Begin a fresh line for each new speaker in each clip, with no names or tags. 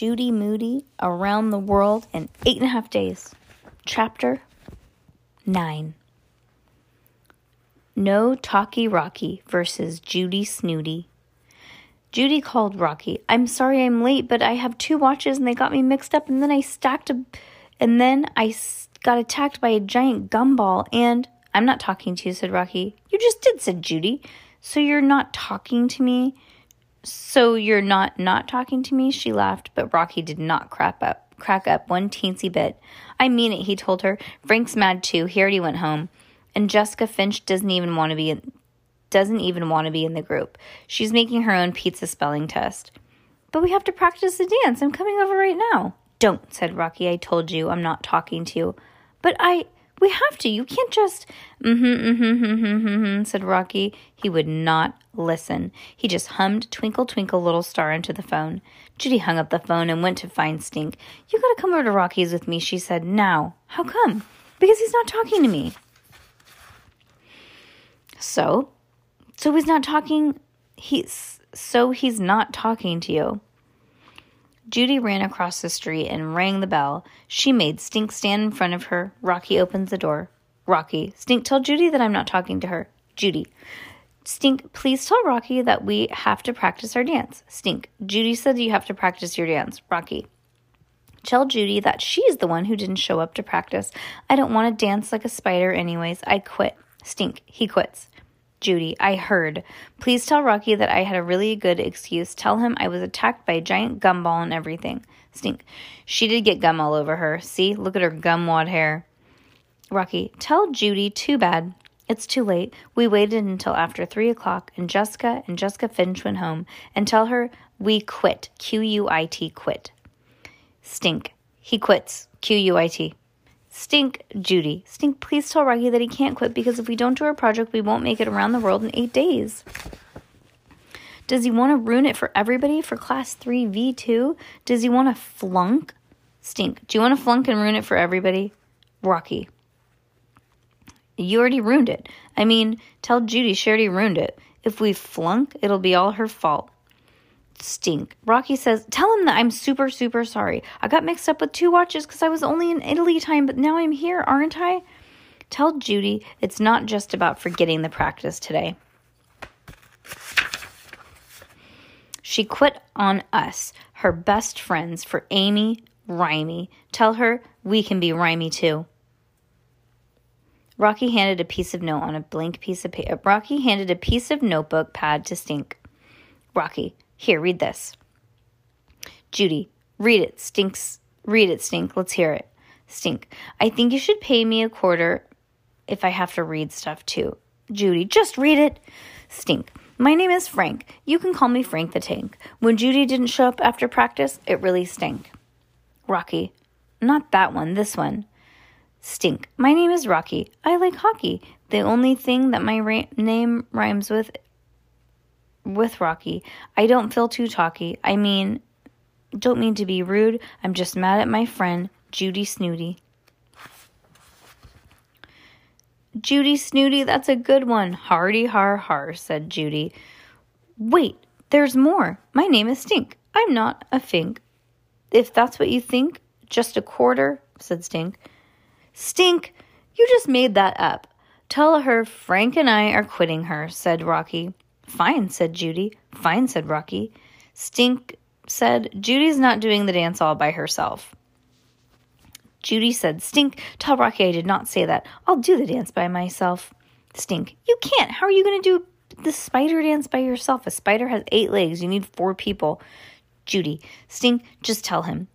Judy Moody Around the World in Eight and a Half Days. Chapter 9 No Talkie Rocky versus Judy Snooty. Judy called Rocky. I'm sorry I'm late, but I have two watches and they got me mixed up, and then I stacked a. And then I got attacked by a giant gumball, and. I'm not talking to you, said Rocky. You just did, said Judy. So you're not talking to me? So you're not not talking to me? She laughed, but Rocky did not crack up, crack up one teensy bit. I mean it, he told her. Frank's mad too. He already went home. And Jessica Finch doesn't even want to be in, doesn't even want to be in the group. She's making her own pizza spelling test. But we have to practice the dance. I'm coming over right now. Don't, said Rocky. I told you I'm not talking to you. But I we have to. You can't just. Mm-hmm, mm-hmm, mm-hmm, mm-hmm, said Rocky. He would not listen. He just hummed Twinkle, Twinkle, Little Star into the phone. Judy hung up the phone and went to find Stink. You gotta come over to Rocky's with me, she said. Now. How come? Because he's not talking to me. So? So he's not talking. He's. So he's not talking to you. Judy ran across the street and rang the bell. She made Stink stand in front of her. Rocky opens the door. Rocky, Stink, tell Judy that I'm not talking to her. Judy, Stink, please tell Rocky that we have to practice our dance. Stink, Judy said you have to practice your dance. Rocky, tell Judy that she's the one who didn't show up to practice. I don't want to dance like a spider, anyways. I quit. Stink, he quits. Judy, I heard. Please tell Rocky that I had a really good excuse. Tell him I was attacked by a giant gumball and everything. Stink. She did get gum all over her. See, look at her gumwad hair. Rocky, tell Judy, too bad. It's too late. We waited until after three o'clock, and Jessica and Jessica Finch went home. And tell her we quit. Q U I T, quit. Stink. He quits. Q U I T. Stink, Judy. Stink, please tell Rocky that he can't quit because if we don't do our project, we won't make it around the world in eight days. Does he want to ruin it for everybody for class 3V2? Does he want to flunk? Stink, do you want to flunk and ruin it for everybody? Rocky. You already ruined it. I mean, tell Judy she already ruined it. If we flunk, it'll be all her fault stink. Rocky says, Tell him that I'm super, super sorry. I got mixed up with two watches because I was only in Italy time, but now I'm here, aren't I? Tell Judy it's not just about forgetting the practice today. She quit on us, her best friends, for Amy, Rhymy. Tell her we can be Rhymy too. Rocky handed a piece of note on a blank piece of paper. Uh, Rocky handed a piece of notebook pad to Stink. Rocky, here, read this. Judy, read it. Stinks. Read it, Stink. Let's hear it. Stink. I think you should pay me a quarter if I have to read stuff too. Judy, just read it. Stink. My name is Frank. You can call me Frank the Tank. When Judy didn't show up after practice, it really stink. Rocky. Not that one, this one. Stink. My name is Rocky. I like hockey. The only thing that my ra- name rhymes with with Rocky. I don't feel too talky. I mean, don't mean to be rude. I'm just mad at my friend, Judy Snooty. Judy Snooty, that's a good one. Hardy har har, said Judy. Wait, there's more. My name is Stink. I'm not a fink. If that's what you think, just a quarter, said Stink. Stink, you just made that up. Tell her Frank and I are quitting her, said Rocky. Fine, said Judy. Fine, said Rocky. Stink said, Judy's not doing the dance all by herself. Judy said, Stink, tell Rocky I did not say that. I'll do the dance by myself. Stink, you can't. How are you going to do the spider dance by yourself? A spider has eight legs. You need four people. Judy, Stink, just tell him.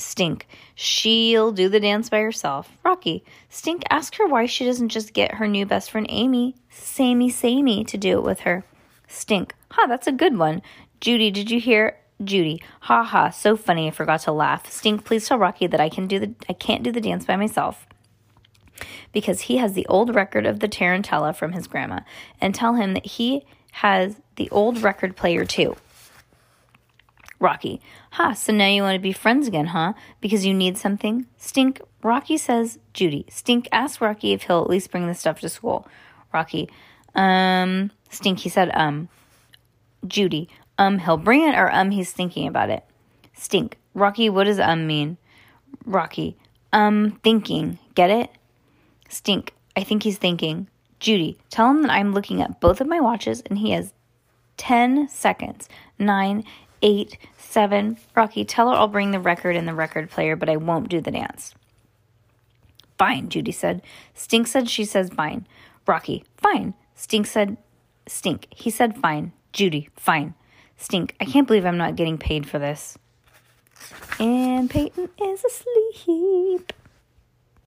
Stink, she'll do the dance by herself. Rocky, Stink, ask her why she doesn't just get her new best friend Amy, Samey Samey, to do it with her. Stink. Huh, that's a good one. Judy, did you hear Judy, ha ha, so funny I forgot to laugh. Stink, please tell Rocky that I can do the I can't do the dance by myself. Because he has the old record of the Tarantella from his grandma. And tell him that he has the old record player too. Rocky, ha, so now you want to be friends again, huh? Because you need something? Stink, Rocky says, Judy, Stink, ask Rocky if he'll at least bring the stuff to school. Rocky, um, Stink, he said, um, Judy, um, he'll bring it or um, he's thinking about it. Stink. Rocky, what does um mean? Rocky, um, thinking. Get it? Stink. I think he's thinking. Judy, tell him that I'm looking at both of my watches and he has 10 seconds. Nine, eight, seven. Rocky, tell her I'll bring the record and the record player, but I won't do the dance. Fine, Judy said. Stink said she says fine. Rocky, fine. Stink said, Stink. He said fine. Judy, fine. Stink, I can't believe I'm not getting paid for this. And Peyton is asleep.